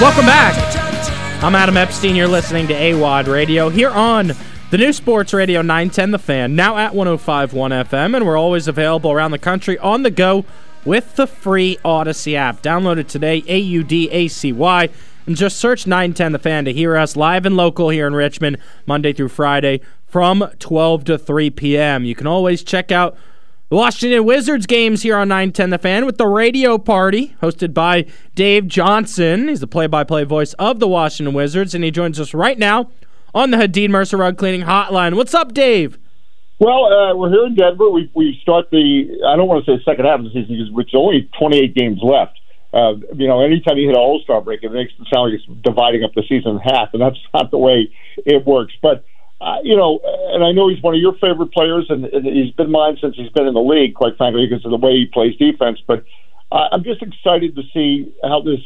Welcome back. I'm Adam Epstein. You're listening to AWadd Radio here on the new Sports Radio 910 The Fan, now at 1051 FM, and we're always available around the country on the go with the free Audacy app. Download it today, A U D A C Y, and just search 910 The Fan to hear us live and local here in Richmond, Monday through Friday from 12 to 3 p.m. You can always check out the Washington Wizards games here on 910 The Fan with the radio party hosted by Dave Johnson. He's the play by play voice of the Washington Wizards, and he joins us right now on the Hadeed Mercer Rug Cleaning Hotline. What's up, Dave? Well, uh, we're here in Denver. We we start the I don't want to say second half of the season because it's only 28 games left. Uh, you know, anytime you hit an All Star break, it makes it sound like it's dividing up the season in half, and that's not the way it works. But uh, you know, and I know he's one of your favorite players, and, and he's been mine since he's been in the league, quite frankly, because of the way he plays defense. But uh, I'm just excited to see how this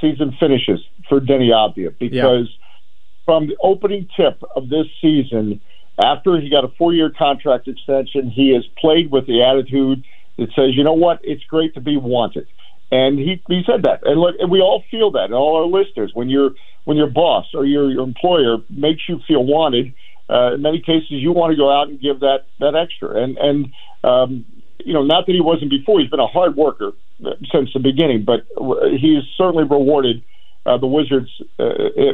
season finishes for Deni Avdija because yeah. from the opening tip of this season, after he got a four-year contract extension, he has played with the attitude that says, you know what, it's great to be wanted. And he he said that, and look, and we all feel that, and all our listeners. When your when your boss or your, your employer makes you feel wanted, uh, in many cases you want to go out and give that that extra. And and um, you know, not that he wasn't before. He's been a hard worker since the beginning, but he's certainly rewarded uh, the Wizards uh,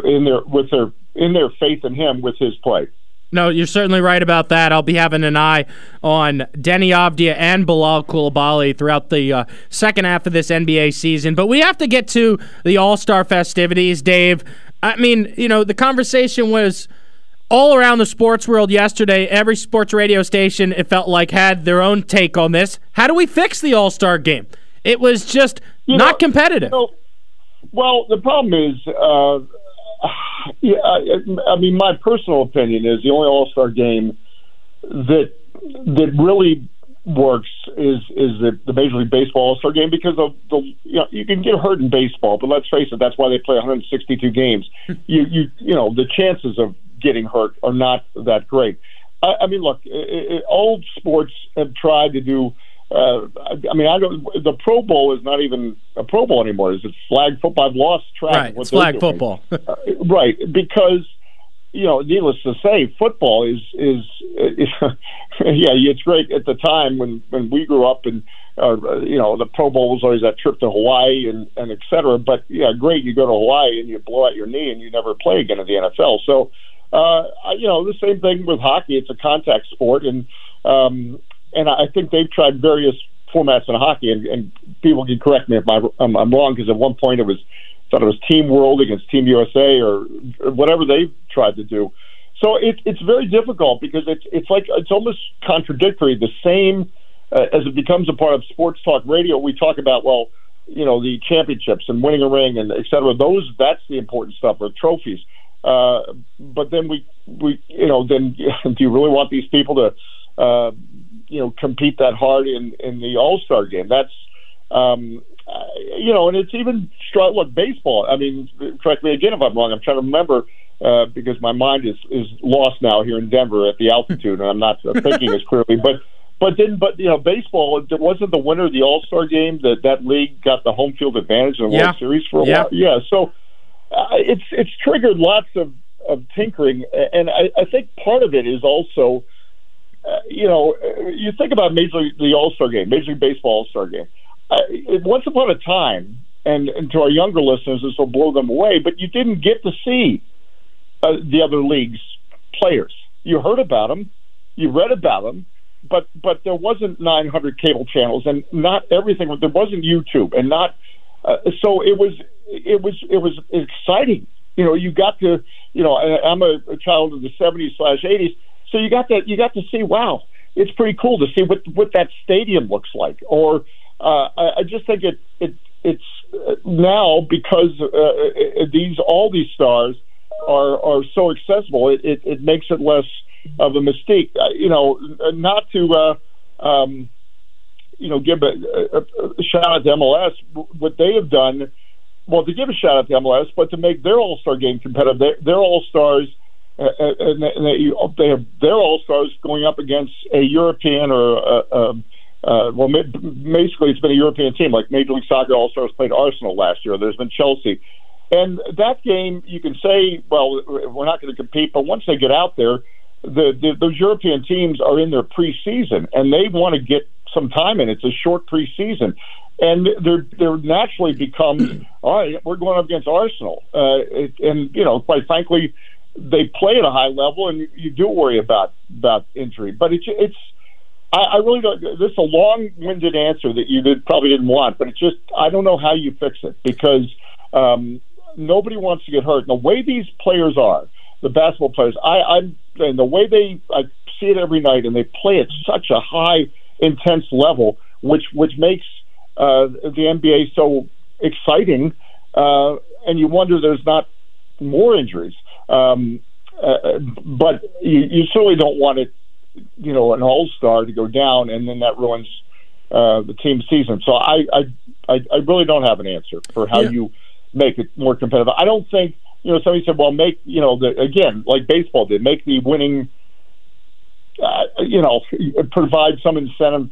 in their with their in their faith in him with his play. No, you're certainly right about that. I'll be having an eye on Deni Avdija and Bilal Coulibaly throughout the uh, second half of this NBA season. But we have to get to the All Star festivities, Dave. I mean, you know, the conversation was all around the sports world yesterday. Every sports radio station, it felt like, had their own take on this. How do we fix the All Star game? It was just you not know, competitive. You know, well, the problem is. Uh, yeah, I, I mean, my personal opinion is the only All Star game that that really works is is the, the Major League Baseball All Star game because of the you know you can get hurt in baseball, but let's face it, that's why they play 162 games. you you you know the chances of getting hurt are not that great. I, I mean, look, it, it, old sports have tried to do uh, I mean, I don't. The Pro Bowl is not even a Pro Bowl anymore. Is it flag football? I've lost track. Right, it's flag football. uh, right, because you know, needless to say, football is is, is yeah, it's great at the time when when we grew up and uh, you know the Pro Bowl was always that trip to Hawaii and and et cetera. But yeah, great, you go to Hawaii and you blow out your knee and you never play again in the NFL. So uh, you know, the same thing with hockey. It's a contact sport and. Um, and I think they've tried various formats in hockey, and, and people can correct me if I'm, I'm, wrong because at one point it was thought it was Team World against Team USA or, or whatever they've tried to do. So it, it's very difficult because it's it's like it's almost contradictory. The same uh, as it becomes a part of sports talk radio, we talk about well, you know, the championships and winning a ring and et cetera. Those that's the important stuff or trophies. Uh, but then we we you know then do you really want these people to uh, you know compete that hard in in the All Star game. That's um, uh, you know, and it's even look baseball. I mean, correct me again if I'm wrong. I'm trying to remember uh, because my mind is is lost now here in Denver at the altitude, and I'm not thinking as clearly. But but then, but you know, baseball it wasn't the winner of the All Star game that that league got the home field advantage in the yeah. World Series for a yeah. while. Yeah, so uh, it's it's triggered lots of of tinkering, and I, I think part of it is also uh, you know, you think about Major the All Star game, Major League Baseball All Star game. Uh, once upon a time, and, and to our younger listeners, this will blow them away, but you didn't get to see uh, the other leagues' players. You heard about them, you read about them, but but there wasn't 900 cable channels, and not everything. There wasn't YouTube, and not uh, so it was it was it was exciting. You know, you got to you know. I'm a, a child of the 70s slash 80s so you got to you got to see, wow, it's pretty cool to see what what that stadium looks like. Or uh, I, I just think it it it's uh, now because uh, uh, these all these stars are are so accessible, it, it, it makes it less of a mystique. Uh, you know, not to uh, um, you know give a, a, a shout out to MLS. What they have done, well, to give a shout out to MLS, but to make their All Star game competitive, their, their All Stars uh, uh, and they, they have their all stars going up against a European or a, a, uh, well, basically it's been a European team like Major League Soccer All Stars played Arsenal last year. There's been Chelsea. And that game, you can say, well, we're not going to compete, but once they get out there, the, the those European teams are in their preseason and they want to get some time in. It's a short preseason, and they're they're naturally become all right. We're going up against Arsenal, uh, it, and you know, quite frankly, they play at a high level, and you do worry about about injury. But it's it's I, I really don't. This is a long-winded answer that you did probably didn't want, but it's just I don't know how you fix it because um, nobody wants to get hurt. And the way these players are, the basketball players, I, I'm and the way they I see it every night, and they play at such a high, intense level, which which makes uh, the NBA so exciting. Uh, and you wonder there's not more injuries. Um, uh, but you, you certainly don't want it you know an all star to go down, and then that ruins uh, the team season. So I, I I I really don't have an answer for how yeah. you make it more competitive. I don't think you know somebody said, well, make you know the again like baseball did, make the winning uh, you know, provide some incentive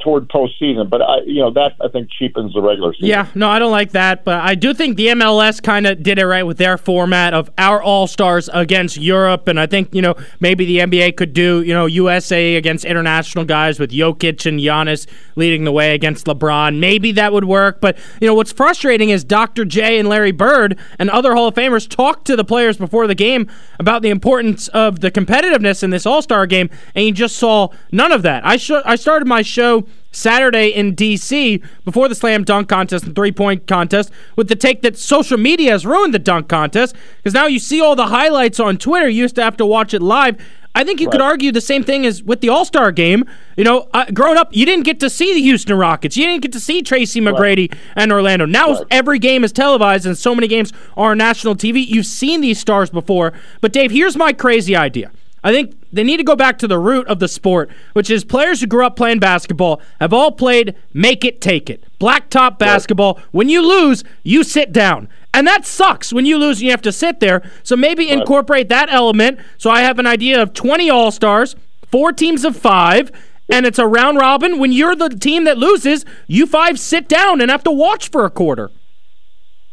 toward postseason. But I, you know, that I think cheapens the regular season. Yeah, no, I don't like that. But I do think the MLS kind of did it right with their format of our All Stars against Europe, and I think you know maybe the NBA could do you know USA against international guys with Jokic and Giannis leading the way against LeBron. Maybe that would work. But you know what's frustrating is Dr. J and Larry Bird and other Hall of Famers talk to the players before the game about the importance of the competitiveness in this All Star game and you just saw none of that. I sh- I started my show Saturday in D.C. before the slam dunk contest and three point contest with the take that social media has ruined the dunk contest because now you see all the highlights on Twitter. You used to have to watch it live. I think you right. could argue the same thing as with the All Star game. You know, uh, growing up, you didn't get to see the Houston Rockets. You didn't get to see Tracy McGrady right. and Orlando. Now right. every game is televised, and so many games are on national TV. You've seen these stars before. But Dave, here's my crazy idea. I think they need to go back to the root of the sport, which is players who grew up playing basketball have all played make it, take it. Blacktop basketball. Right. When you lose, you sit down. And that sucks when you lose and you have to sit there. So maybe right. incorporate that element. So I have an idea of 20 All Stars, four teams of five, and it's a round robin. When you're the team that loses, you five sit down and have to watch for a quarter.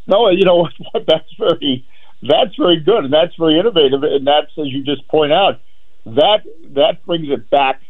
No, you know what? That's very that's very good and that's very innovative and that's as you just point out that that brings it back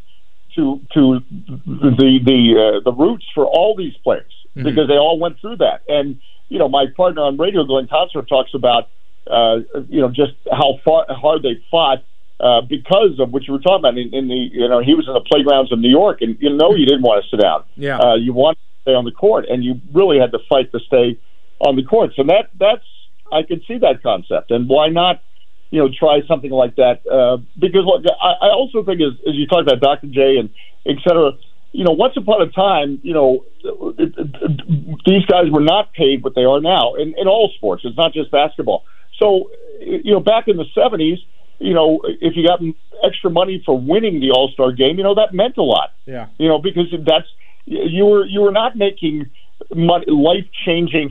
to to the the uh, the roots for all these players mm-hmm. because they all went through that. And you know my partner on radio Glenn Consor talks about uh, you know just how far, hard they fought uh, because of what you were talking about in, in the you know he was in the playgrounds of New York and you know you didn't want to sit down. Yeah. Uh, you wanted to stay on the court and you really had to fight to stay on the court. So that that's I could see that concept, and why not? You know, try something like that uh, because look, I, I also think as, as you talk about Dr. J and et cetera, you know, once upon a time, you know, it, it, these guys were not paid what they are now in, in all sports. It's not just basketball. So, you know, back in the '70s, you know, if you got extra money for winning the All Star game, you know, that meant a lot. Yeah. You know, because that's you were you were not making money, life changing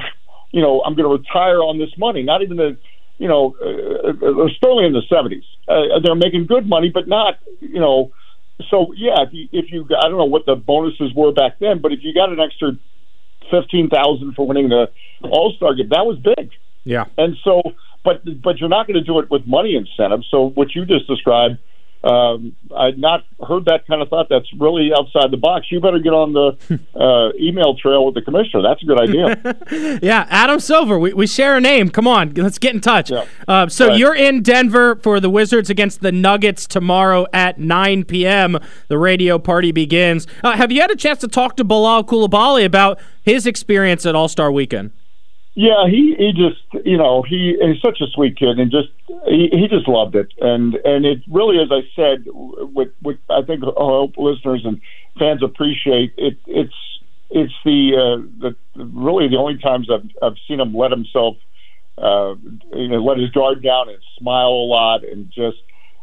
you know, I'm going to retire on this money. Not even the, you know, uh, uh, Sterling in the 70s. Uh, they're making good money, but not, you know. So yeah, if you, if you, I don't know what the bonuses were back then, but if you got an extra fifteen thousand for winning the All Star game, that was big. Yeah. And so, but but you're not going to do it with money incentives. So what you just described um, I'd not heard that kind of thought. That's really outside the box. You better get on the uh, email trail with the commissioner. That's a good idea. yeah, Adam Silver. We, we share a name. Come on, let's get in touch. Yeah. Uh, so right. you're in Denver for the Wizards against the Nuggets tomorrow at 9 p.m. The radio party begins. Uh, have you had a chance to talk to Bilal Coulibaly about his experience at All Star Weekend? Yeah, he he just you know he he's such a sweet kid and just he he just loved it. And and it really as I said what what I think our listeners and fans appreciate it it's it's the uh, the really the only times I've I've seen him let himself uh, you know let his guard down and smile a lot and just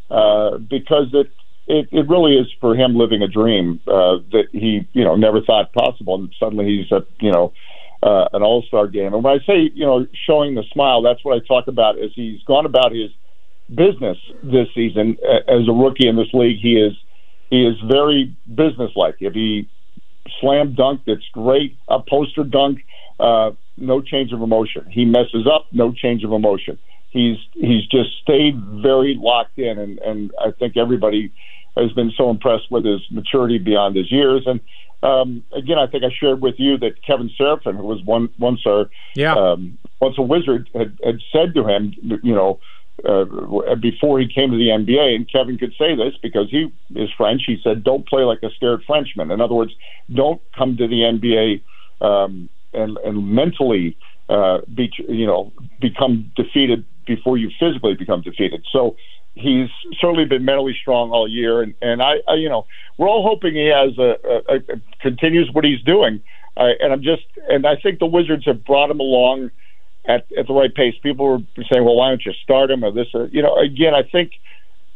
uh, because it it, it really is for him living a dream uh, that he you know never thought possible and suddenly he's at you know uh, an All Star game. And when I say you know showing the smile, that's what I talk about. As he's gone about his business this season as a rookie in this league, he is he is very businesslike. If he slam dunk that's great, a poster dunk, uh, no change of emotion. He messes up, no change of emotion. He's he's just stayed very locked in, and and I think everybody has been so impressed with his maturity beyond his years. And um, again, I think I shared with you that Kevin Seraphin, who was one once our yeah. um, once a wizard, had, had said to him, you know, uh, before he came to the NBA, and Kevin could say this because he is French. He said, "Don't play like a scared Frenchman." In other words, don't come to the NBA um, and, and mentally uh, be, you know, become defeated before you physically become defeated. So he's certainly been mentally strong all year, and and I, I you know, we're all hoping he has a, a, a continues what he's doing. Uh, and I'm just, and I think the Wizards have brought him along at, at the right pace. People were saying, well, why don't you start him or this? Or, you know, again, I think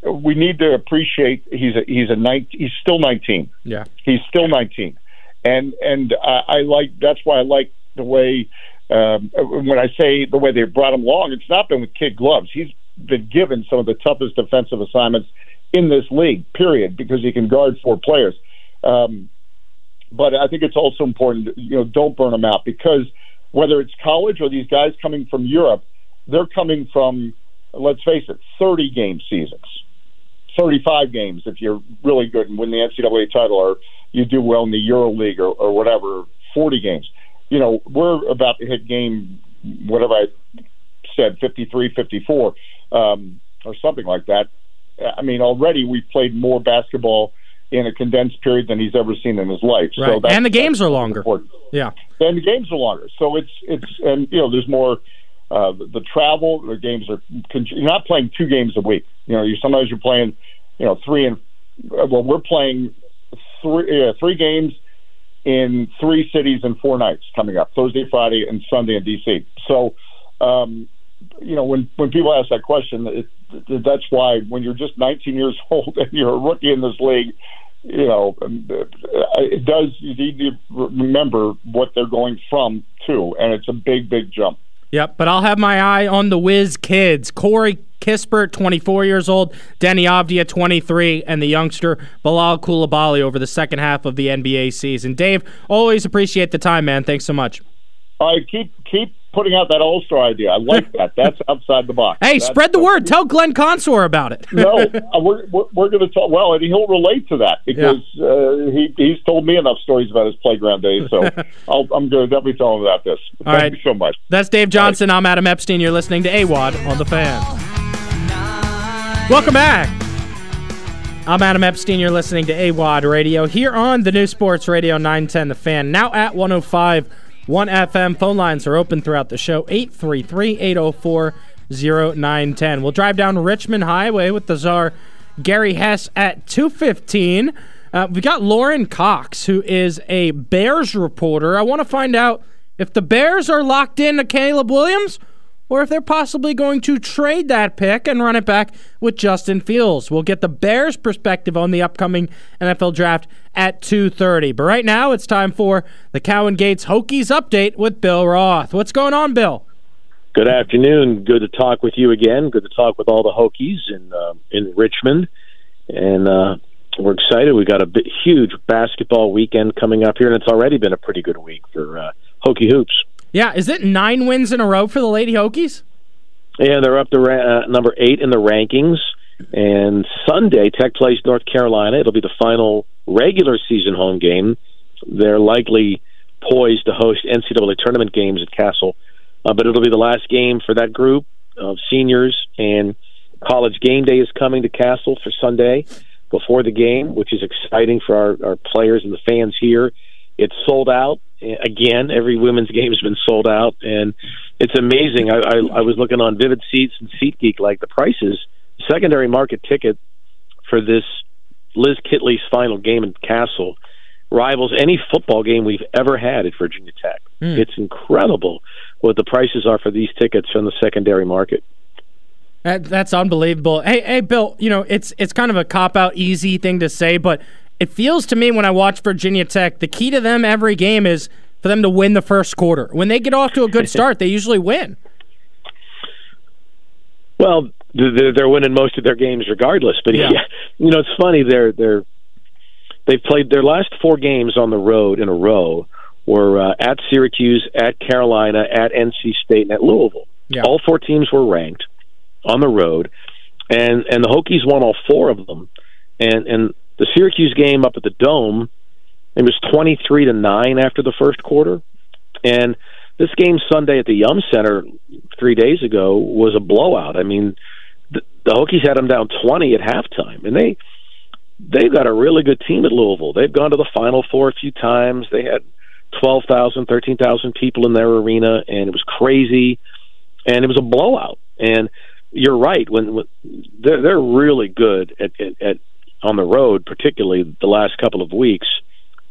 we need to appreciate he's a, he's a 19, he's still 19. Yeah. He's still 19. And, and I, I like, that's why I like the way, um, when I say the way they brought him along, it's not been with kid gloves. He's been given some of the toughest defensive assignments in this league, period, because he can guard four players. Um, but I think it's also important, you know, don't burn him out because – whether it's college or these guys coming from Europe, they're coming from, let's face it, 30 game seasons, 35 games if you're really good and win the NCAA title, or you do well in the Euro League or, or whatever, 40 games. You know, we're about to hit game, whatever I said, 53, 54, um, or something like that. I mean, already we've played more basketball in a condensed period than he's ever seen in his life. Right. So and the games are longer. Important. Yeah. And the games are longer. So it's it's and you know there's more uh, the travel. The games are you're not playing two games a week. You know, you sometimes you're playing you know three and well we're playing three uh, three games in three cities in four nights coming up Thursday, Friday, and Sunday in DC. So. Um, you know, when when people ask that question, it, that's why when you're just 19 years old and you're a rookie in this league, you know, um, it does. You need to remember what they're going from too, and it's a big, big jump. Yep, but I'll have my eye on the Whiz kids. Corey Kispert, 24 years old, Deni Avdija, 23, and the youngster Bilal Coulibaly over the second half of the NBA season. Dave, always appreciate the time, man. Thanks so much. All right, keep keep putting out that All Star idea. I like that. That's outside the box. Hey, That's, spread the word. Tell Glenn Consor about it. no, uh, we're we're, we're going to talk. Well, and he'll relate to that because yeah. uh, he he's told me enough stories about his playground days. So i am going to definitely tell him about this. All Thank right. you so much. That's Dave Johnson. Right. I'm Adam Epstein. You're listening to AWadd on the Fan. Welcome back. I'm Adam Epstein. You're listening to AWadd Radio here on the new Sports Radio 910 The Fan. Now at 105. 1 FM. Phone lines are open throughout the show 833 804 0910. We'll drive down Richmond Highway with the czar Gary Hess at 215. Uh, we got Lorin Cox, who is a Bears reporter. I want to find out if the Bears are locked in to Caleb Williams or if they're possibly going to trade that pick and run it back with Justin Fields. We'll get the Bears' perspective on the upcoming NFL draft at 2:30. But right now, it's time for the CowanGates Hokies update with Bill Roth. What's going on, Bill? Good afternoon. Good to talk with you again. Good to talk with all the Hokies in uh, in Richmond, and uh, we're excited. We got a bit, huge basketball weekend coming up here, and it's already been a pretty good week for uh, Hokie hoops. Yeah, is it nine wins in a row for the Lady Hokies? Yeah, they're up to ra- uh, number eight in the rankings. And Sunday, Tech plays North Carolina. It'll be the final regular season home game. They're likely poised to host NCAA tournament games at Cassell, uh, but it'll be the last game for that group of seniors. And college game day is coming to Cassell for Sunday before the game, which is exciting for our, our players and the fans here. It's sold out again. Every women's game has been sold out, and it's amazing. I, I, I was looking on Vivid Seats and SeatGeek, like the prices. Secondary market ticket for this Liz Kitley's final game in Cassell rivals any football game we've ever had at Virginia Tech. Mm. It's incredible what the prices are for these tickets from the secondary market. That, that's unbelievable. Hey, hey, Bill. You know it's it's kind of a cop out, easy thing to say, but it feels to me when I watch Virginia Tech, the key to them every game is for them to win the first quarter. When they get off to a good start, they usually win. Well, they're, they're winning most of their games regardless. But yeah. yeah, you know, it's funny. They're they're they've played their last four games on the road in a row were uh, at Syracuse, at Carolina, at NC State, and at Louisville. Yeah. All four teams were ranked on the road, and and the Hokies won all four of them. And and the Syracuse game up at the Dome, it was twenty three to nine after the first quarter, and this game Sunday at the Yum Center three days ago was a blowout. I mean, the, the Hokies had them down twenty at halftime, and they they've got a really good team at Louisville. They've gone to the Final Four a few times. They had 12,000, 13,000 people in their arena, and it was crazy, and it was a blowout. And you're right when, when they're they're really good at, at, at on the road, particularly the last couple of weeks,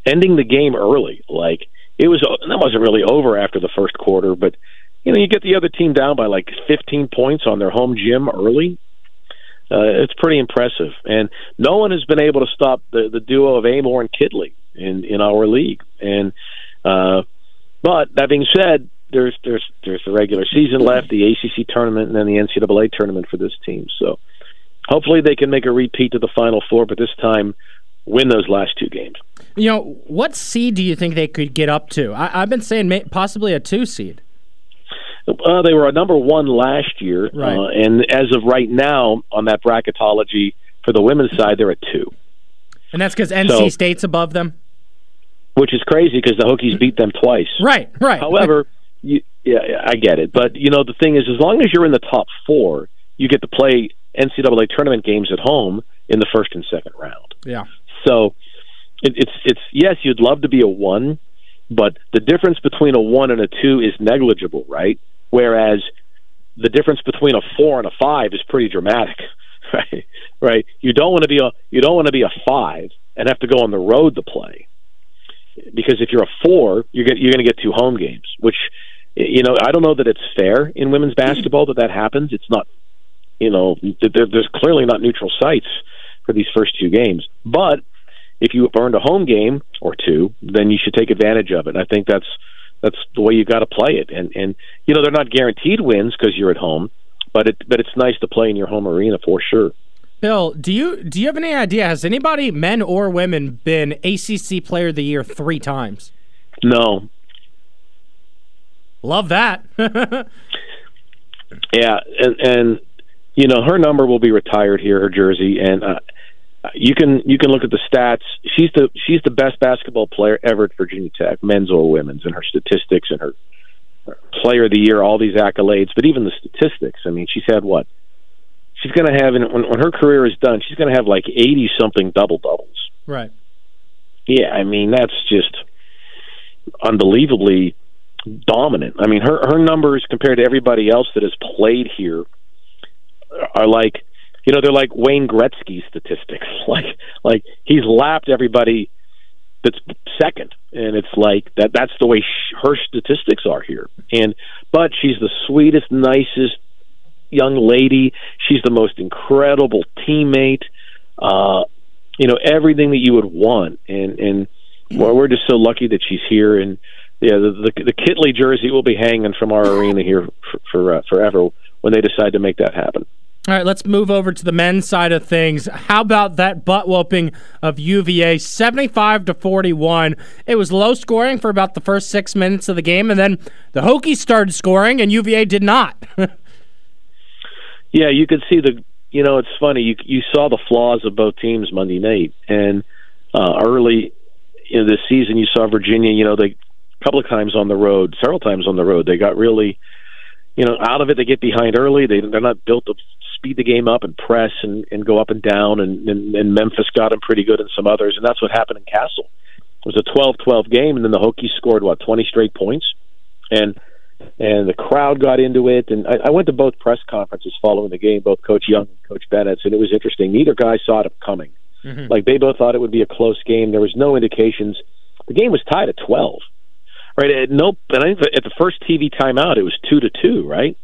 ending the game early. Like it was that wasn't really over after the first quarter, but you know you get the other team down by like 15 points on their home gym early. Uh, it's pretty impressive, and no one has been able to stop the the duo of Amoore and Kitley in in our league. And uh, but that being said, there's there's there's the regular season left, the ACC tournament, and then the NCAA tournament for this team. So hopefully they can make a repeat to the Final Four, but this time win those last two games. You know, what seed do you think they could get up to? I, have been saying may, possibly a two seed. Uh, they were a number one last year, right. uh, and as of right now, on that bracketology for the women's side, they're at two. And that's because NC so, State's above them, which is crazy because the Hokies beat them twice. Right, right. However, you, yeah, I get it, but you know the thing is, as long as you're in the top four, you get to play NCAA tournament games at home in the first and second round. Yeah. So it, it's it's yes, you'd love to be a one, but the difference between a one and a two is negligible, right? Whereas the difference between a four and a five is pretty dramatic, right? Right? You don't want to be a you don't want to be a five and have to go on the road to play, because if you're a four, you're get, you're going to get two home games, which you know I don't know that it's fair in women's basketball that that happens. It's not, you know, there, there's clearly not neutral sites for these first two games, but if you have earned a home game or two, then you should take advantage of it. I think that's that's the way you got to play it. And and you know they're not guaranteed wins because you're at home, but it but it's nice to play in your home arena for sure. Bill, do you do you have any idea? Has anybody, men or women, been ACC Player of the Year three times? No. Love that. yeah, and and you know her number will be retired here, her jersey, and uh, you can you can look at the stats. She's the she's the best basketball player ever at Virginia Tech, men's or women's, and her statistics and her, her player of the year, all these accolades. But even the statistics, I mean, she's had what? She's going to have when when her career is done, she's going to have like eighty something double doubles. Right. Yeah, I mean that's just unbelievably dominant. I mean her her numbers compared to everybody else that has played here are like you know, they're like Wayne Gretzky statistics. Like, like he's lapped everybody that's second, and it's like that. That's the way sh- her statistics are here. And but she's the sweetest, nicest young lady. She's the most incredible teammate. Uh, you know, everything that you would want. And and well, we're just so lucky that she's here. And yeah, the the, the Kitley jersey will be hanging from our arena here for, for uh, forever when they decide to make that happen. All right, let's move over to the men's side of things. How about that butt whooping of UVA, seventy-five to forty-one? It was low scoring for about the first six minutes of the game, and then the Hokies started scoring, and UVA did not. yeah, you could see the. You know, it's funny. You you saw the flaws of both teams Monday night, and uh, early in this season, you saw Virginia. You know, they a couple of times on the road, several times on the road, they got really you know, out of it. They get behind early. They they're not built to speed the game up and press and, and go up and down. And, and, and Memphis got them pretty good, and some others. And that's what happened in Cassell. It was a 12-12 game, and then the Hokies scored what 20 straight points, and and the crowd got into it. And I, I went to both press conferences following the game, both Coach Young and Coach Bennett's, and it was interesting. Neither guy saw it coming. Mm-hmm. Like they both thought it would be a close game. There was no indications. The game was tied at 12 right? At no, and I think at the first TV timeout, it was two to two, right?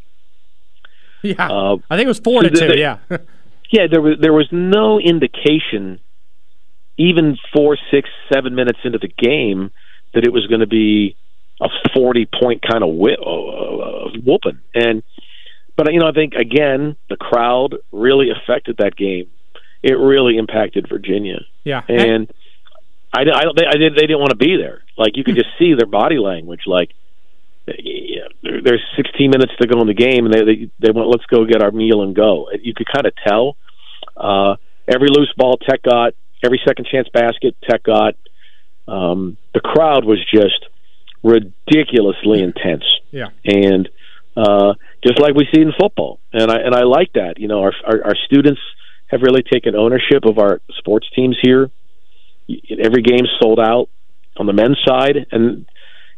Yeah, uh, I think it was four to two. yeah, yeah. There was there was no indication, even four, six, seven minutes into the game, that it was going to be a forty point kind of whi- uh, whooping. And but you know, I think again, the crowd really affected that game. It really impacted Virginia. Yeah, and I, I don't. They, I did, they didn't want to be there. Like you could just see their body language. Like there's 16 minutes to go in the game, and they they, they went, let's go get our meal and go. You could kind of tell. Uh, every loose ball Tech got, every second chance basket Tech got. Um, the crowd was just ridiculously intense. Yeah, and uh, just like we see in football, and I and I like that. You know, our, our our students have really taken ownership of our sports teams here. Every game sold out on the men's side, and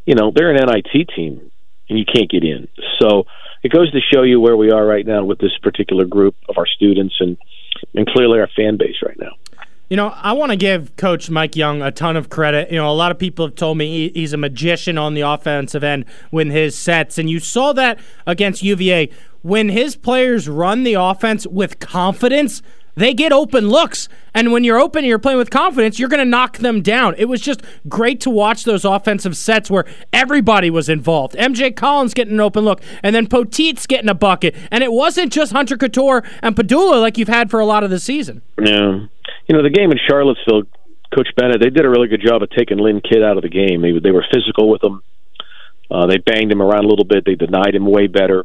you know they're an NIT team, and you can't get in. So it goes to show you where we are right now with this particular group of our students, and and clearly our fan base right now. You know, I want to give Coach Mike Young a ton of credit. You know, a lot of people have told me he's a magician on the offensive end with his sets, and you saw that against UVA. When his players run the offense with confidence, they get open looks. And when you're open and you're playing with confidence, you're going to knock them down. It was just great to watch those offensive sets where everybody was involved. MJ Collins getting an open look, and then Poteat's getting a bucket. And it wasn't just Hunter Cattoor and Pedulla like you've had for a lot of the season. Yeah you know, the game in Charlottesville, Coach Bennett, they did a really good job of taking Lynn Kidd out of the game. They they were physical with him. Uh, they banged him around a little bit. They denied him way better.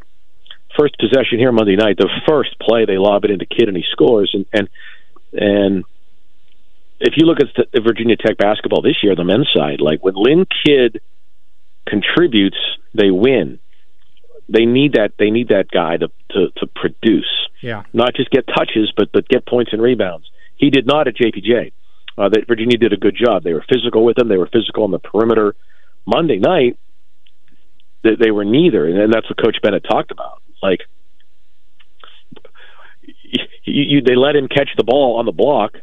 First possession here Monday night, the first play they lob it into Kidd and he scores. And and and if you look at the Virginia Tech basketball this year, the men's side, like when Lynn Kidd contributes, they win. They need that. They need that guy to to, to produce. Yeah. Not just get touches, but but get points and rebounds. He did not at JPJ. Uh, that Virginia did a good job. They were physical with him. They were physical on the perimeter. Monday night, they, they were neither, and that's what Coach Bennett talked about. Like, you, you, they let him catch the ball on the block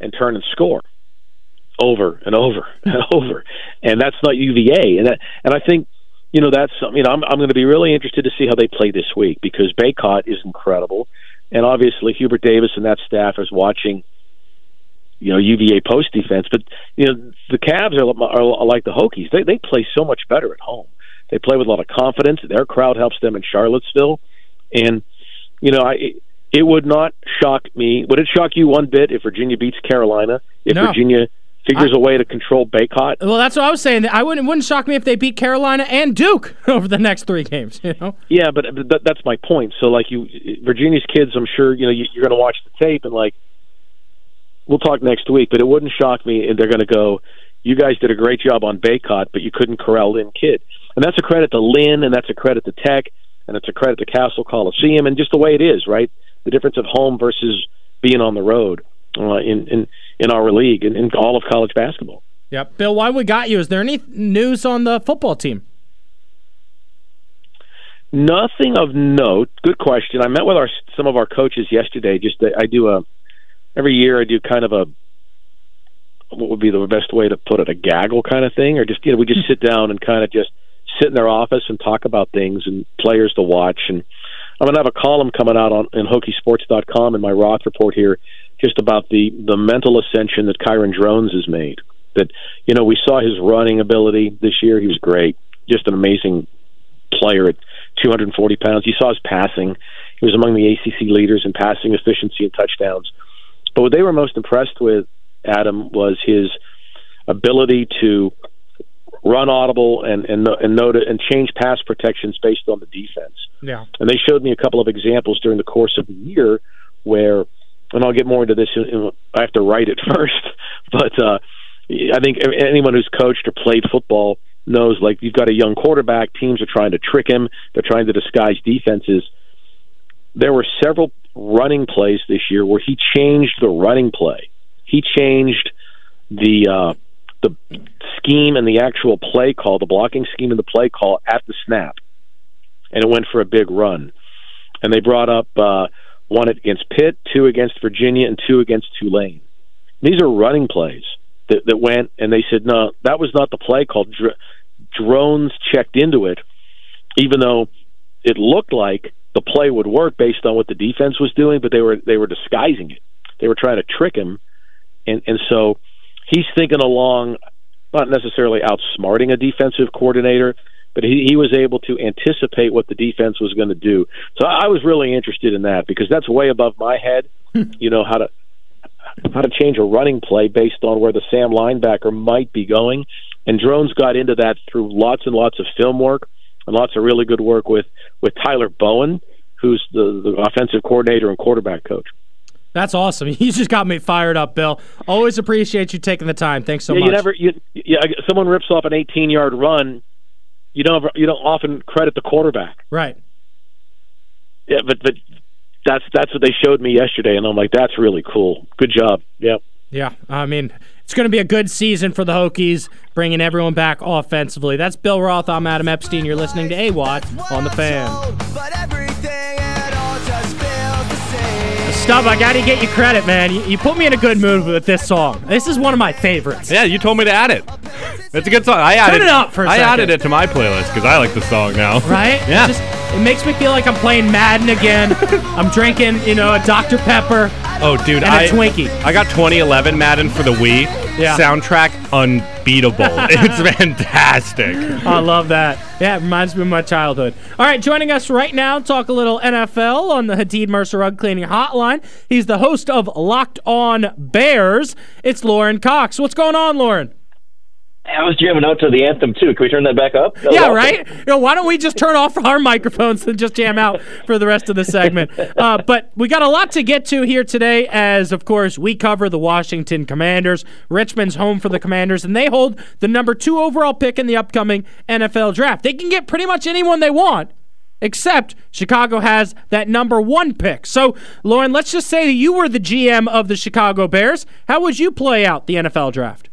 and turn and score over and over and over, and that's not UVA. And that, and I think you know that's you know I'm I'm going to be really interested to see how they play this week because Bacot is incredible, and obviously Hubert Davis and that staff is watching you know UVA post defense. But you know the Cavs are, are like the Hokies. They they play so much better at home. They play with a lot of confidence. Their crowd helps them in Charlottesville, and you know I. It would not shock me. Would it shock you one bit if Virginia beats Carolina? If no. Virginia figures I, a way to control Bacot? Well, that's what I was saying. I wouldn't wouldn't shock me if they beat Carolina and Duke over the next three games. You know? Yeah, but, but that's my point. So, like you, Virginia's kids, I'm sure you know you, you're going to watch the tape and like we'll talk next week, but it wouldn't shock me if they're going to go, you guys did a great job on Bacot, but you couldn't corral Lynn Kidd. And that's a credit to Lynn, and that's a credit to Tech, and it's a credit to Cassell Coliseum, and just the way it is, right? The difference of home versus being on the road uh, in, in, in our league and in all of college basketball. Yep. Bill, why we got you, is there any news on the football team? Nothing of note. Good question. I met with our some of our coaches yesterday. Just I do a every year I do kind of a what would be the best way to put it a gaggle kind of thing, or just you know we just sit down and kind of just sit in their office and talk about things and players to watch. And I'm gonna have a column coming out on in HokieSports.com in my Roth report here, just about the the mental ascension that Kyron Drones has made. That you know we saw his running ability this year; he was great, just an amazing player at 240 pounds. You saw his passing; he was among the ACC leaders in passing efficiency and touchdowns. But what they were most impressed with, Adam, was his ability to run audible and and and note and change pass protections based on the defense. Yeah. And they showed me a couple of examples during the course of the year where, and I'll get more into this. In, I have to write it first, but uh, I think anyone who's coached or played football knows like you've got a young quarterback. Teams are trying to trick him. They're trying to disguise defenses. There were several running plays this year where he changed the running play. He changed the uh, the scheme and the actual play call, the blocking scheme and the play call at the snap, and it went for a big run. And they brought up uh, one against Pitt, two against Virginia, and two against Tulane. These are running plays that, that went, and they said no, that was not the play call. Dr- drones checked into it, even though it looked like the play would work based on what the defense was doing, but they were they were disguising it. They were trying to trick him, and and so he's thinking along, not necessarily outsmarting a defensive coordinator, but he, he was able to anticipate what the defense was going to do. So I was really interested in that because that's way above my head. Hmm. you know how to how to change a running play based on where the Sam linebacker might be going. And Drones got into that through lots and lots of film work and lots of really good work with with Tyler Bowen, who's the, the offensive coordinator and quarterback coach. That's awesome. You just got me fired up, Bill. Always appreciate you taking the time. Thanks so yeah, much. You never, you, yeah, someone rips off an 18 yard run. You don't, you don't often credit the quarterback. Right. Yeah, but but that's that's what they showed me yesterday, and I'm like, that's really cool. Good job. Yeah. Yeah, I mean, it's going to be a good season for the Hokies, bringing everyone back offensively. That's Bill Roth. I'm Adam Epstein. You're listening to AWadd on the fan. Stub, I got to get you credit, man. You, you, put me in a good mood with this song. This is one of my favorites. Yeah, you told me to add it. It's a good song. I added Turn it up for a I second. added it to my playlist because I like the song now. Right? Yeah. It, just, it makes me feel like I'm playing Madden again. I'm drinking, you know, a Dr. Pepper. Oh, dude, and I, a Twinkie. I got 2011 Madden for the Wii. Yeah. Soundtrack unbeatable. it's fantastic. I love that. Yeah, it reminds me of my childhood. All right, joining us right now, talk a little NFL on the Hadeed Mercer Rug Cleaning Hotline. He's the host of Locked On Bears. It's Lorin Cox. What's going on, Lorin? I was jamming out to the anthem too. Can we turn that back up? That yeah, awesome. right. You know, why don't we just turn off our microphones and just jam out for the rest of the segment? Uh, but we got a lot to get to here today, as of course we cover the Washington Commanders. Richmond's home for the Commanders, and they hold the number two overall pick in the upcoming NFL draft. They can get pretty much anyone they want. Except Chicago has that number one pick. So, Lorin, let's just say that you were the GM of the Chicago Bears. How would you play out the NFL draft?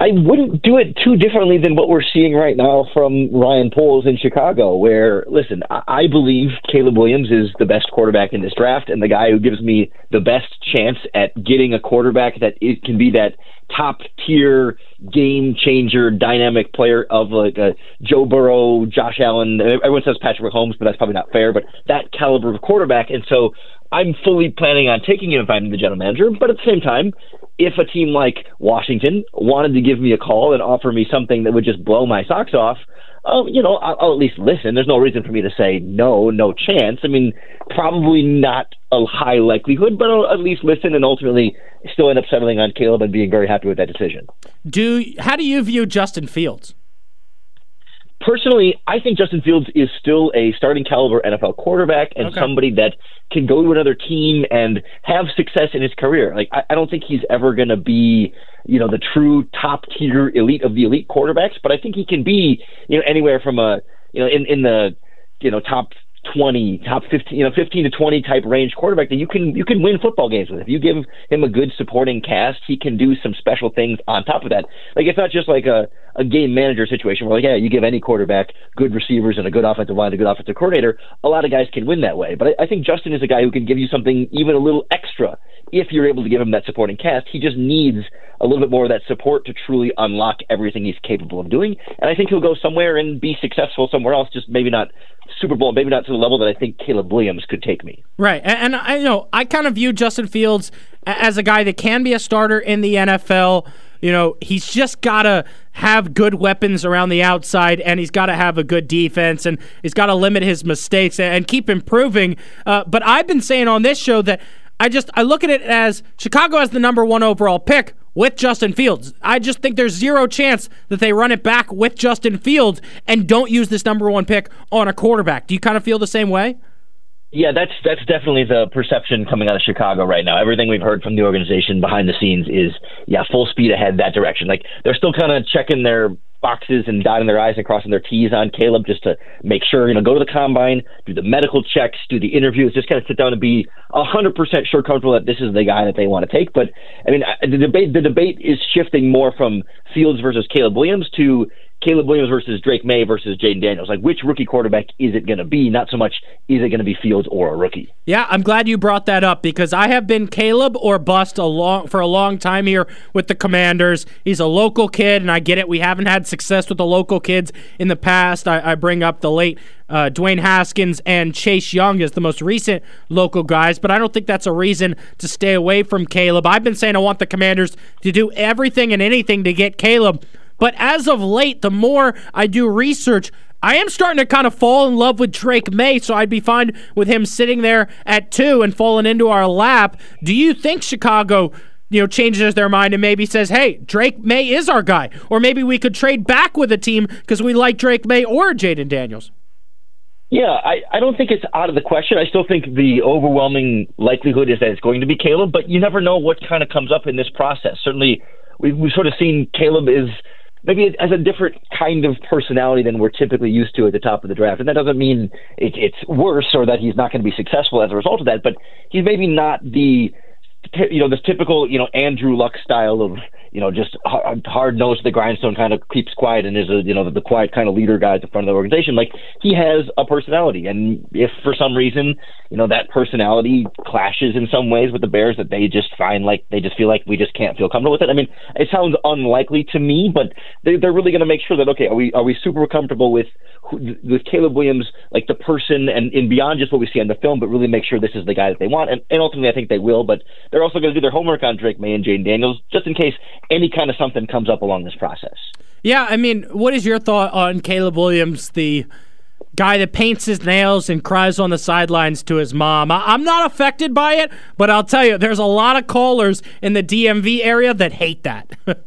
I wouldn't do it too differently than what we're seeing right now from Ryan Poles in Chicago, where, listen, I, believe Caleb Williams is the best quarterback in this draft and the guy who gives me the best chance at getting a quarterback that it can be that top tier game changer, dynamic player of like a Joe Burrow, Josh Allen. Everyone says Patrick Mahomes, but that's probably not fair, but that caliber of quarterback. And so I'm fully planning on taking him if I'm the general manager. But at the same time, if a team like Washington wanted to give me a call and offer me something that would just blow my socks off, um, you know, I'll, I'll at least listen. There's no reason for me to say no, no chance. I mean, probably not a high likelihood, but I'll at least listen and ultimately still end up settling on Caleb and being very happy with that decision. Do how do you view Justin Fields? Personally, I think Justin Fields is still a starting caliber NFL quarterback and Okay. somebody that can go to another team and have success in his career. Like I, I don't think he's ever going to be, you know, the true top tier elite of the elite quarterbacks, but I think he can be, you know, anywhere from a, you know, in in the, you know, top 20, top 15, you know, 15 to 20 type range quarterback that you can you can win football games with. If you give him a good supporting cast, he can do some special things on top of that. Like it's not just like a a game manager situation where like yeah, you give any quarterback good receivers and a good offensive line, a good offensive coordinator, a lot of guys can win that way. But I, I think Justin is a guy who can give you something even a little extra if you're able to give him that supporting cast. He just needs a little bit more of that support to truly unlock everything he's capable of doing. And I think he'll go somewhere and be successful somewhere else, just maybe not Super Bowl, maybe not to the level that I think Caleb Williams could take me. Right, and, and I you know I kind of view Justin Fields as a guy that can be a starter in the NFL. You know, he's just got to have good weapons around the outside, and he's got to have a good defense, and he's got to limit his mistakes and, keep improving. Uh, but I've been saying on this show that I just I look at it as Chicago has the number one overall pick with Justin Fields. I just think there's zero chance that they run it back with Justin Fields and don't use this number one pick on a quarterback. Do you kind of feel the same way? Yeah, that's that's definitely the perception coming out of Chicago right now. Everything we've heard from the organization behind the scenes is yeah, full speed ahead that direction. Like they're still kind of checking their boxes and dotting their I's and crossing their T's on Caleb just to make sure, you know, go to the combine, do the medical checks, do the interviews, just kind of sit down and be a hundred percent sure comfortable that this is the guy that they want to take. But I mean, the debate the debate is shifting more from Fields versus Caleb Williams to Caleb Williams versus Drake Maye versus Jayden Daniels. Like, which rookie quarterback is it going to be? Not so much is it going to be Fields or a rookie. Yeah, I'm glad you brought that up because I have been Caleb or bust a long for a long time here with the Commanders. He's a local kid, and I get it. We haven't had success with the local kids in the past. I, I bring up the late uh, Dwayne Haskins and Chase Young as the most recent local guys, but I don't think that's a reason to stay away from Caleb. I've been saying I want the Commanders to do everything and anything to get Caleb. But as of late, the more I do research, I am starting to kind of fall in love with Drake Maye, so I'd be fine with him sitting there at two and falling into our lap. Do you think Chicago? You know, changes their mind and maybe says, "Hey, Drake Maye is our guy," or maybe we could trade back with a team because we like Drake Maye or Jayden Daniels. Yeah, I, I don't think it's out of the question. I still think the overwhelming likelihood is that it's going to be Caleb, but you never know what kind of comes up in this process. Certainly, we've, we've sort of seen Caleb is maybe as a different kind of personality than we're typically used to at the top of the draft. And that doesn't mean it, it's worse or that he's not going to be successful as a result of that, but he's maybe not the you know, this typical, you know, Andrew Luck style of, you know, just hard nosed the grindstone kind of keeps quiet and is a, you know, the, the quiet kind of leader guy at the front of the organization. Like he has a personality. And if for some reason, you know, that personality clashes in some ways with the Bears that they just find like, they just feel like we just can't feel comfortable with it. I mean, it sounds unlikely to me, but they, they're really going to make sure that, okay, are we, are we super comfortable with, with Caleb Williams, like the person and, and beyond just what we see on the film, but really make sure this is the guy that they want. And, and ultimately, I think they will, but they're also going to do their homework on Drake Maye and Jayden Daniels just in case any kind of something comes up along this process. Yeah, I mean, what is your thought on Caleb Williams, the guy that paints his nails and cries on the sidelines to his mom? I- I'm not affected by it, but I'll tell you, there's a lot of callers in the DMV area that hate that.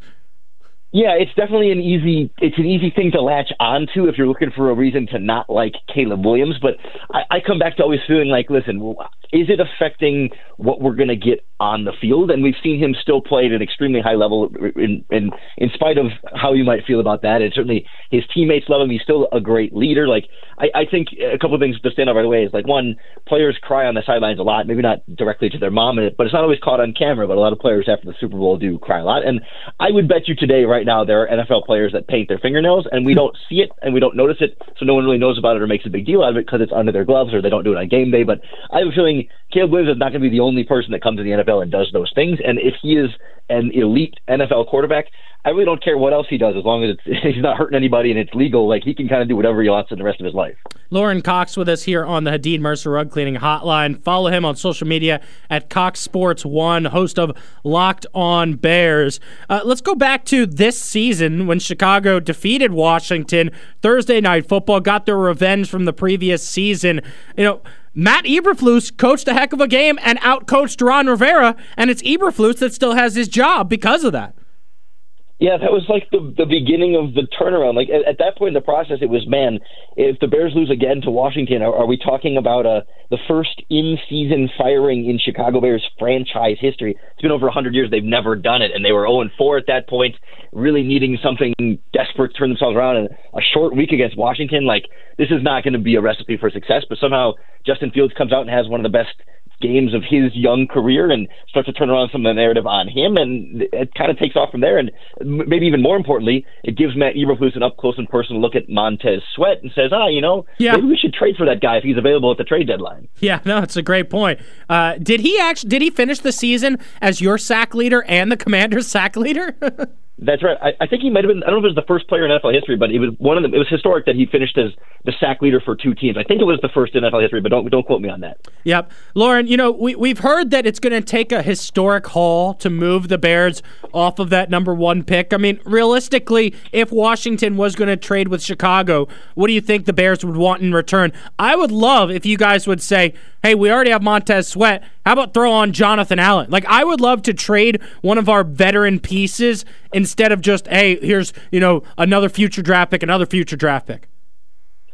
Yeah, it's definitely an easy it's an easy thing to latch onto if you're looking for a reason to not like Caleb Williams. But I, I come back to always feeling like, listen, is it affecting what we're going to get on the field? And we've seen him still play at an extremely high level, uh, in in in spite of how you might feel about that. And certainly his teammates love him. He's still a great leader. Like I, I think a couple of things to stand out right away is like one, players cry on the sidelines a lot. Maybe not directly to their mom, but it's not always caught on camera. But a lot of players after the Super Bowl do cry a lot. And I would bet you today, right now, there are NFL players that paint their fingernails, and we don't see it and we don't notice it, so no one really knows about it or makes a big deal out of it because it's under their gloves or they don't do it on game day. But I have a feeling Caleb Williams is not going to be the only person that comes to the NFL and does those things. And if he is an elite NFL quarterback, I really don't care what else he does as long as he's not hurting anybody and it's legal. Like he can kind of do whatever he wants in the rest of his life. Lorin Cox with us here on the Hadeed Mercer Rug Cleaning Hotline. Follow him on social media at Cox Sports One, host of Locked On Bears. Uh, let's go back to this season when Chicago defeated Washington Thursday Night Football, got their revenge from the previous season. You know. Matt Eberflus coached a heck of a game and outcoached Ron Rivera, and it's Eberflus that still has his job because of that. Yeah, that was like the the beginning of the turnaround. Like at, at that point in the process, it was man, if the Bears lose again to Washington, are, are we talking about uh, the first in season firing in Chicago Bears franchise history? It's been over hundred years; they've never done it, and they were zero and four at that point, really needing something desperate to turn themselves around. And a short week against Washington, like this is not going to be a recipe for success. But somehow Justin Fields comes out and has one of the best games of his young career and starts to turn around some of the narrative on him, and it kind of takes off from there. And maybe even more importantly, it gives Matt Eberflus an up close and personal look at Montez Sweat and says, ah, you know, yeah. maybe we should trade for that guy if he's available at the trade deadline. Yeah, no, it's a great point. Uh, did he actually did he finish the season as your sack leader and the Commander's sack leader? That's right. I, I think he might have been. I don't know if it was the first player in NFL history, but it was one of them. It was historic that he finished as the sack leader for two teams. I think it was the first in NFL history, but don't don't quote me on that. Yep, Lorin. You know, we we've heard that it's going to take a historic haul to move the Bears off of that number one pick. I mean, realistically, if Washington was going to trade with Chicago, what do you think the Bears would want in return? I would love if you guys would say, "Hey, we already have Montez Sweat. How about throw on Jonathan Allen?" Like, I would love to trade one of our veteran pieces instead of just, hey, here's, you know, another future draft pick, another future draft pick.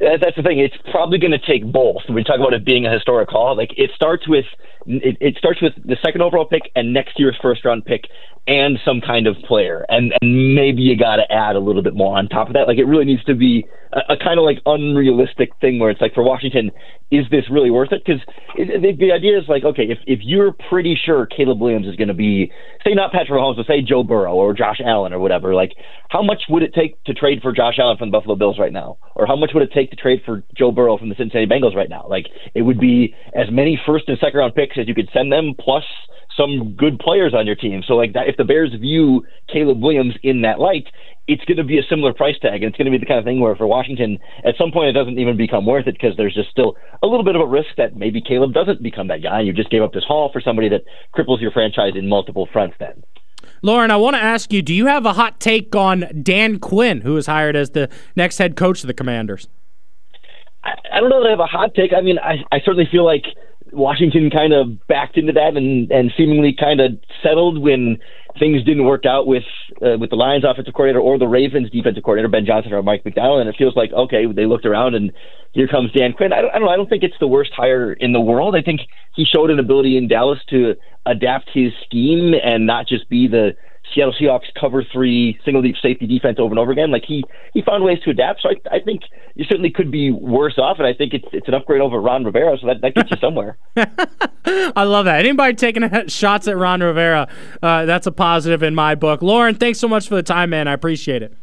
That's the thing. It's probably going to take both. We talk about it being a historic call, like it starts with it, it starts with the second overall pick and next year's first round pick and some kind of player, and and maybe you got to add a little bit more on top of that. Like it really needs to be a, a kind of like unrealistic thing where it's like for Washington, is this really worth it? Because the, the idea is like, okay, if if you're pretty sure Caleb Williams is going to be, say not Patrick Mahomes, but say Joe Burrow or Josh Allen or whatever, like how much would it take to trade for Josh Allen from the Buffalo Bills right now, or how much would it take to trade for Joe Burrow from the Cincinnati Bengals right now? Like it would be as many first and second round picks you could send them, plus some good players on your team. So like that, if the Bears view Caleb Williams in that light, it's going to be a similar price tag, and it's going to be the kind of thing where for Washington, at some point, it doesn't even become worth it because there's just still a little bit of a risk that maybe Caleb doesn't become that guy. And you just gave up this haul for somebody that cripples your franchise in multiple fronts. Then. Lorin, I want to ask you: Do you have a hot take on Dan Quinn, who is hired as the next head coach of the Commanders? I, I don't know that I have a hot take. I mean, I, I certainly feel like Washington kind of backed into that and and seemingly kind of settled when things didn't work out with uh, with the Lions offensive coordinator or the Ravens defensive coordinator Ben Johnson or Mike Macdonald, and it feels like okay, they looked around and here comes Dan Quinn. I don't, I don't know. I don't think it's the worst hire in the world. I think he showed an ability in Dallas to adapt his scheme and not just be the Seattle Seahawks cover three single deep safety defense over and over again. Like he he found ways to adapt. So I, I think you certainly could be worse off, and I think it's it's an upgrade over Ron Rivera. So that, that gets you somewhere. I love that. Anybody taking shots at Ron Rivera, uh, that's a positive in my book. Lorin, thanks so much for the time, man. I appreciate it.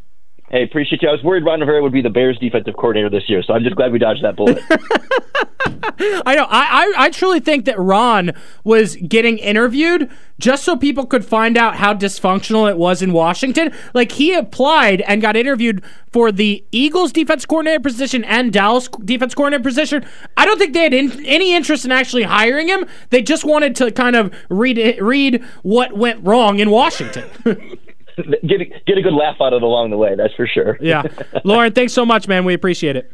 Hey, appreciate you. I was worried Ron Rivera would be the Bears' defensive coordinator this year, so I'm just glad we dodged that bullet. I know. I, I, I truly think that Ron was getting interviewed just so people could find out how dysfunctional it was in Washington. Like he applied and got interviewed for the Eagles defense coordinator position and Dallas defense coordinator position. I don't think they had in, any interest in actually hiring him. They just wanted to kind of read read what went wrong in Washington. get a, get a good laugh out of it along the way. That's for sure. yeah, Lorin, thanks so much, man. We appreciate it.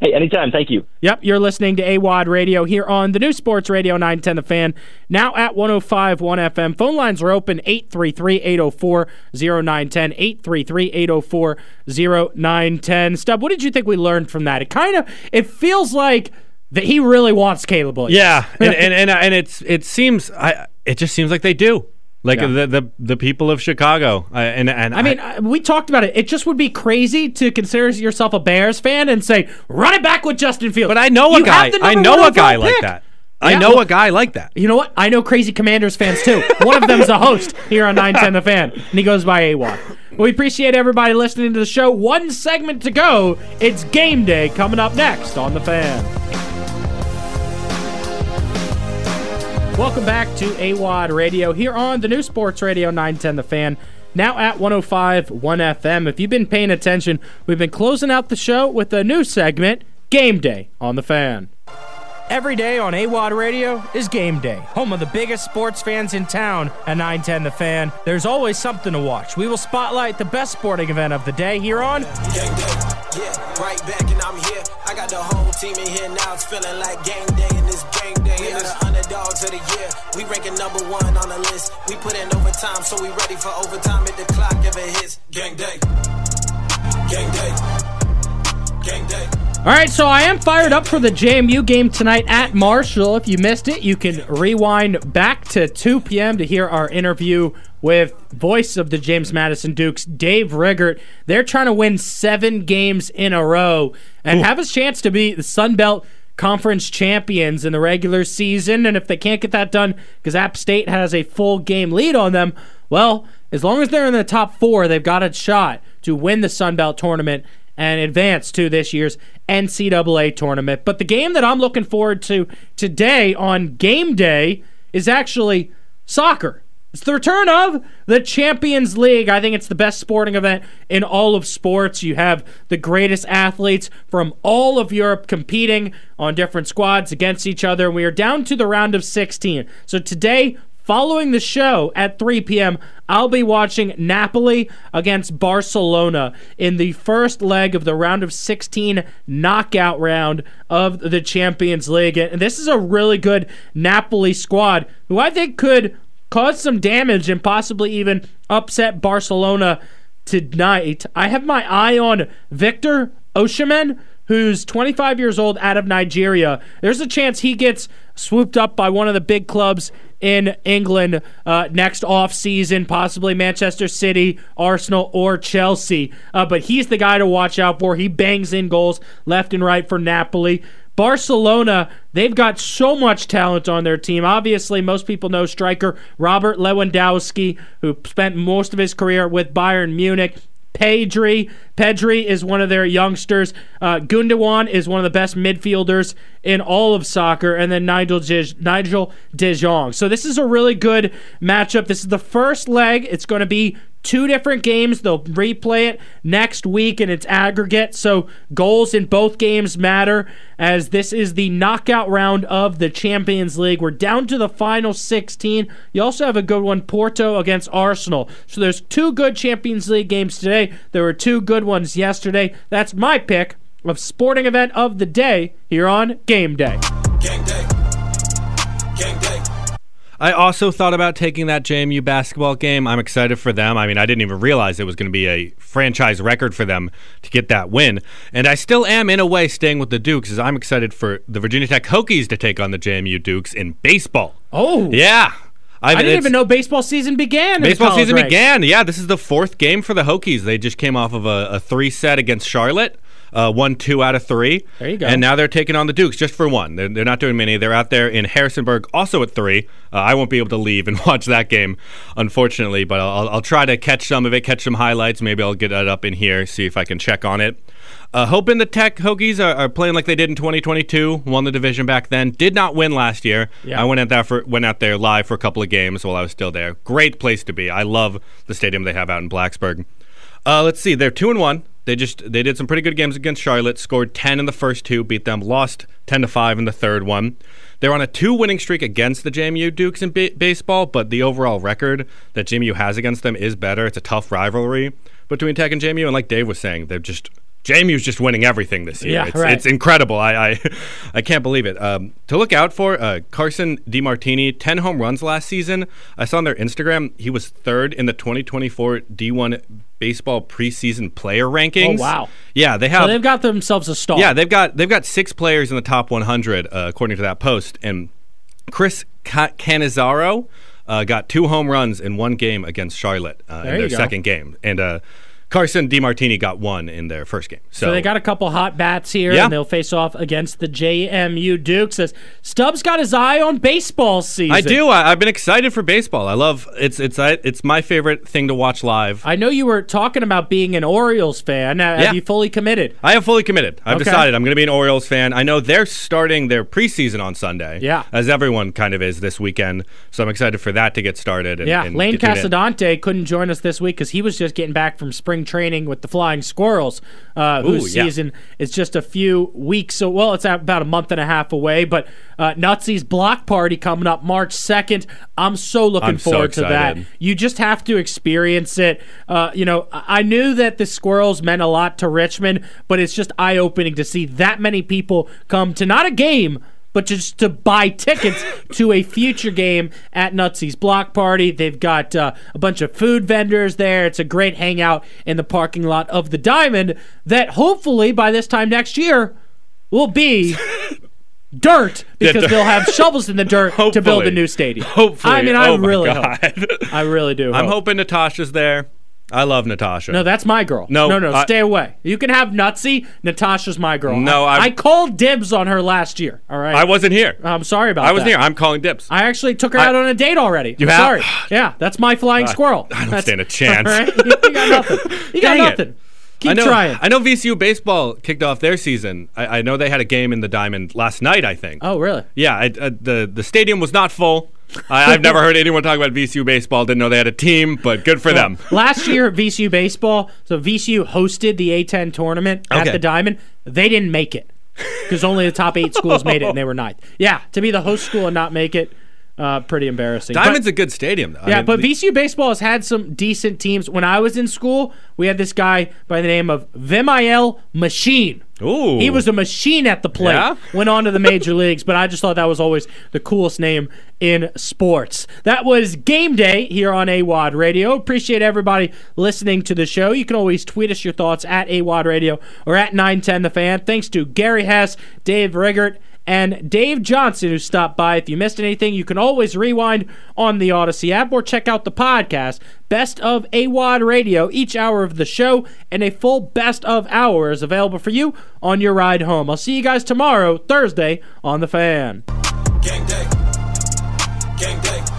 Hey, anytime. Thank you. Yep, you're listening to AWadd Radio here on the new Sports Radio 910 The Fan, now at 105.1 FM. Phone lines are open 833-804-0910, 833-804-0910. Stub, what did you think we learned from that? It kind of, it feels like that he really wants Caleb Williams. Yeah, and and and, and it's it seems I it just seems like they do. Like Yeah. the, the the people of Chicago, uh, and and I mean, uh, we talked about it. It just would be crazy to consider yourself a Bears fan and say, run it back with Justin Fields. but I know a You guy. I know a guy like pick. that. I Yeah, know well- a guy like that. You know what? I know Crazy Commanders fans too. One of them's a host here on 910 The Fan, and he goes by AWadd. We appreciate everybody listening to the show. One segment to go. It's game day coming up next on The Fan. Welcome back to AWadd Radio here on the new Sports Radio 910 The Fan. Now at 105 1 FM. If you've been paying attention, we've been closing out the show with a new segment, Game Day on The Fan. Every day on AWadd Radio is game day, home of the biggest sports fans in town at 910 The Fan. There's always something to watch. We will spotlight the best sporting event of the day here on Gang day, yeah, right back and I'm here. I got the whole team in here now. It's feeling like game day and it's game day. We are the underdogs of the year. We ranking number one on the list. We put in overtime, so we ready for overtime if the clock ever hits. Gang day, gang day, gang day. All right, so I am fired up for the JMU game tonight at Marshall. If you missed it, you can rewind back to 2 p.m. to hear our interview with voice of the James Madison Dukes, Dave Riggert. They're trying to win seven games in a row and have a chance to be the Sun Belt Conference champions in the regular season. And if they can't get that done because App State has a full game lead on them, well, as long as they're in the top four, they've got a shot to win the Sun Belt tournament and advance to this year's NCAA tournament. But the game that I'm looking forward to today on game day is actually soccer. It's the return of the Champions League. I think it's the best sporting event in all of sports. You have the greatest athletes from all of Europe competing on different squads against each other. And we are down to the round of 16. So today, Following the show at 3 p.m., I'll be watching Napoli against Barcelona in the first leg of the round of 16 knockout round of the Champions League. And this is a really good Napoli squad who I think could cause some damage and possibly even upset Barcelona tonight. I have my eye on Victor Osimhen, who's 25 years old out of Nigeria. There's a chance he gets swooped up by one of the big clubs in England uh, next off season, possibly Manchester City, Arsenal, or Chelsea. Uh, but he's the guy to watch out for. He bangs in goals left and right for Napoli. Barcelona, they've got so much talent on their team. Obviously, most people know striker Robert Lewandowski, who spent most of his career with Bayern Munich. Pedri. Pedri is one of their youngsters. Uh, Gundogan is one of the best midfielders in all of soccer, and then Nigel Nigel De Jong. So this is a really good matchup. This is the first leg. It's going to be two different games. They'll replay it next week in its aggregate. So goals in both games matter as this is the knockout round of the Champions League. We're down to the final 16. You also have a good one Porto against Arsenal. So there's two good Champions League games today. There were two good ones yesterday. That's my pick of sporting event of the day here on Game Day. Game day. Game day. I also thought about taking that JMU basketball game. I'm excited for them. I mean, I didn't even realize it was going to be a franchise record for them to get that win. And I still am, in a way, staying with the Dukes as I'm excited for the Virginia Tech Hokies to take on the JMU Dukes in baseball. Oh, Yeah. I didn't even know baseball season began. Baseball season ranks. began. Yeah, this is the fourth game for the Hokies. They just came off of a, a three set against Charlotte. Uh, won two out of three. There you go. And now they're taking on the Dukes just for one. They're, they're not doing many. They're out there in Harrisonburg, also at three. Uh, I won't be able to leave and watch that game, unfortunately, but I'll, I'll try to catch some of it, catch some highlights. Maybe I'll get it up in here, see if I can check on it. Uh, hoping the Tech Hokies are, are playing like they did in 2022. Won the division back then. Did not win last year. Yeah. I went out there for went out there live for a couple of games while I was still there. Great place to be. I love the stadium they have out in Blacksburg. Uh, let's see. They're two and one. They just they did some pretty good games against Charlotte. Scored ten in the first two, beat them. Lost ten to five in the third one. They're on a two winning streak against the JMU Dukes in ba- baseball, but the overall record that JMU has against them is better. It's a tough rivalry between Tech and JMU, and like Dave was saying, they're just JMU's just winning everything this year. Yeah, it's, right. it's incredible. I I, I can't believe it. Um, to look out for, uh, Carson DeMartini, 10 home runs last season. I saw on their Instagram he was third in the 2024 D1 baseball preseason player rankings. Oh, wow. Yeah, they So have. they've got themselves a star. yeah, they've got they've got six players in the top 100 uh, according to that post, and Chris Ca- Canizaro uh, got two home runs in one game against Charlotte uh, in their go. second game, and uh, Carson DeMartini got one in their first game. So, So they got a couple hot bats here, Yeah. and they'll face off against the JMU Dukes. As Stubbs got his eye on baseball season. I do. I, I've been excited for baseball. I love it's it's I, it's my favorite thing to watch live. I know you were talking about being an Orioles fan. Uh, Yeah. Have you fully committed? I am fully committed. I've Okay. decided I'm going to be an Orioles fan. I know they're starting their preseason on Sunday. Yeah. as everyone kind of is this weekend. So I'm excited for that to get started. And, Yeah, and Lane. Casadante couldn't join us this week because he was just getting back from spring training with the Flying Squirrels, uh, whose Ooh, yeah. season is just a few weeks. So, well, it's about a month and a half away. But uh, Nutsy's block party coming up March second. I'm so looking I'm so forward to that. You just have to experience it. Uh, you know, I I knew that the Squirrels meant a lot to Richmond, but it's just eye opening to see that many people come to not a game but just to buy tickets to a future game at Nutsy's Block Party. They've got uh, a bunch of food vendors there. It's a great hangout in the parking lot of the Diamond that hopefully by this time next year will be dirt because they'll have shovels in the dirt to build a new stadium. Hopefully. I mean, I oh really hope. I really do. I'm hoping Natasha's there. I love Natasha. No, that's my girl. No, no, no. I- stay away. You can have Nutsy. Natasha's my girl. No, I, I'm- called dibs on her last year. All right. I wasn't here. I'm sorry about that. I was that. here. I'm calling dibs. I actually took her I- out on a date already. You I'm have? Sorry. Yeah, that's my flying squirrel. I don't That's- stand a chance. All right? You got nothing. You got Dang it. Keep I know. trying. I know VCU baseball kicked off their season. I, I know they had a game in the Diamond last night. I think. oh, really? Yeah, I, uh, the the stadium was not full. I, I've never heard anyone talk about VCU baseball. Didn't know they had a team, but good for them. Last year at VCU baseball, so VCU hosted the A10 tournament at Okay. the Diamond. They didn't make it because only the top eight schools made it, and they were ninth. Yeah, to be the host school and not make it, uh, pretty embarrassing. But- Diamond's a good stadium. Though. I Yeah, mean, but VCU baseball has had some decent teams. When I was in school, we had this guy by the name of Vimael Machin. Ooh. He was a machine at the plate. Yeah? Went on to the major leagues, but I just thought that was always the coolest name in sports. That was game day here on AWadd Radio. Appreciate everybody listening to the show. You can always tweet us your thoughts at AWadd Radio or at 910 The Fan. Thanks to Gary Hess, Dave Riggert, and Dave Johnson who stopped by. If you missed anything, you can always rewind on the Odyssey app or check out the podcast, Best of AWadd Radio. Each hour of the show and a full best of hour is available for you on your ride home. I'll see you guys tomorrow, Thursday, on The Fan. Game day. Game day.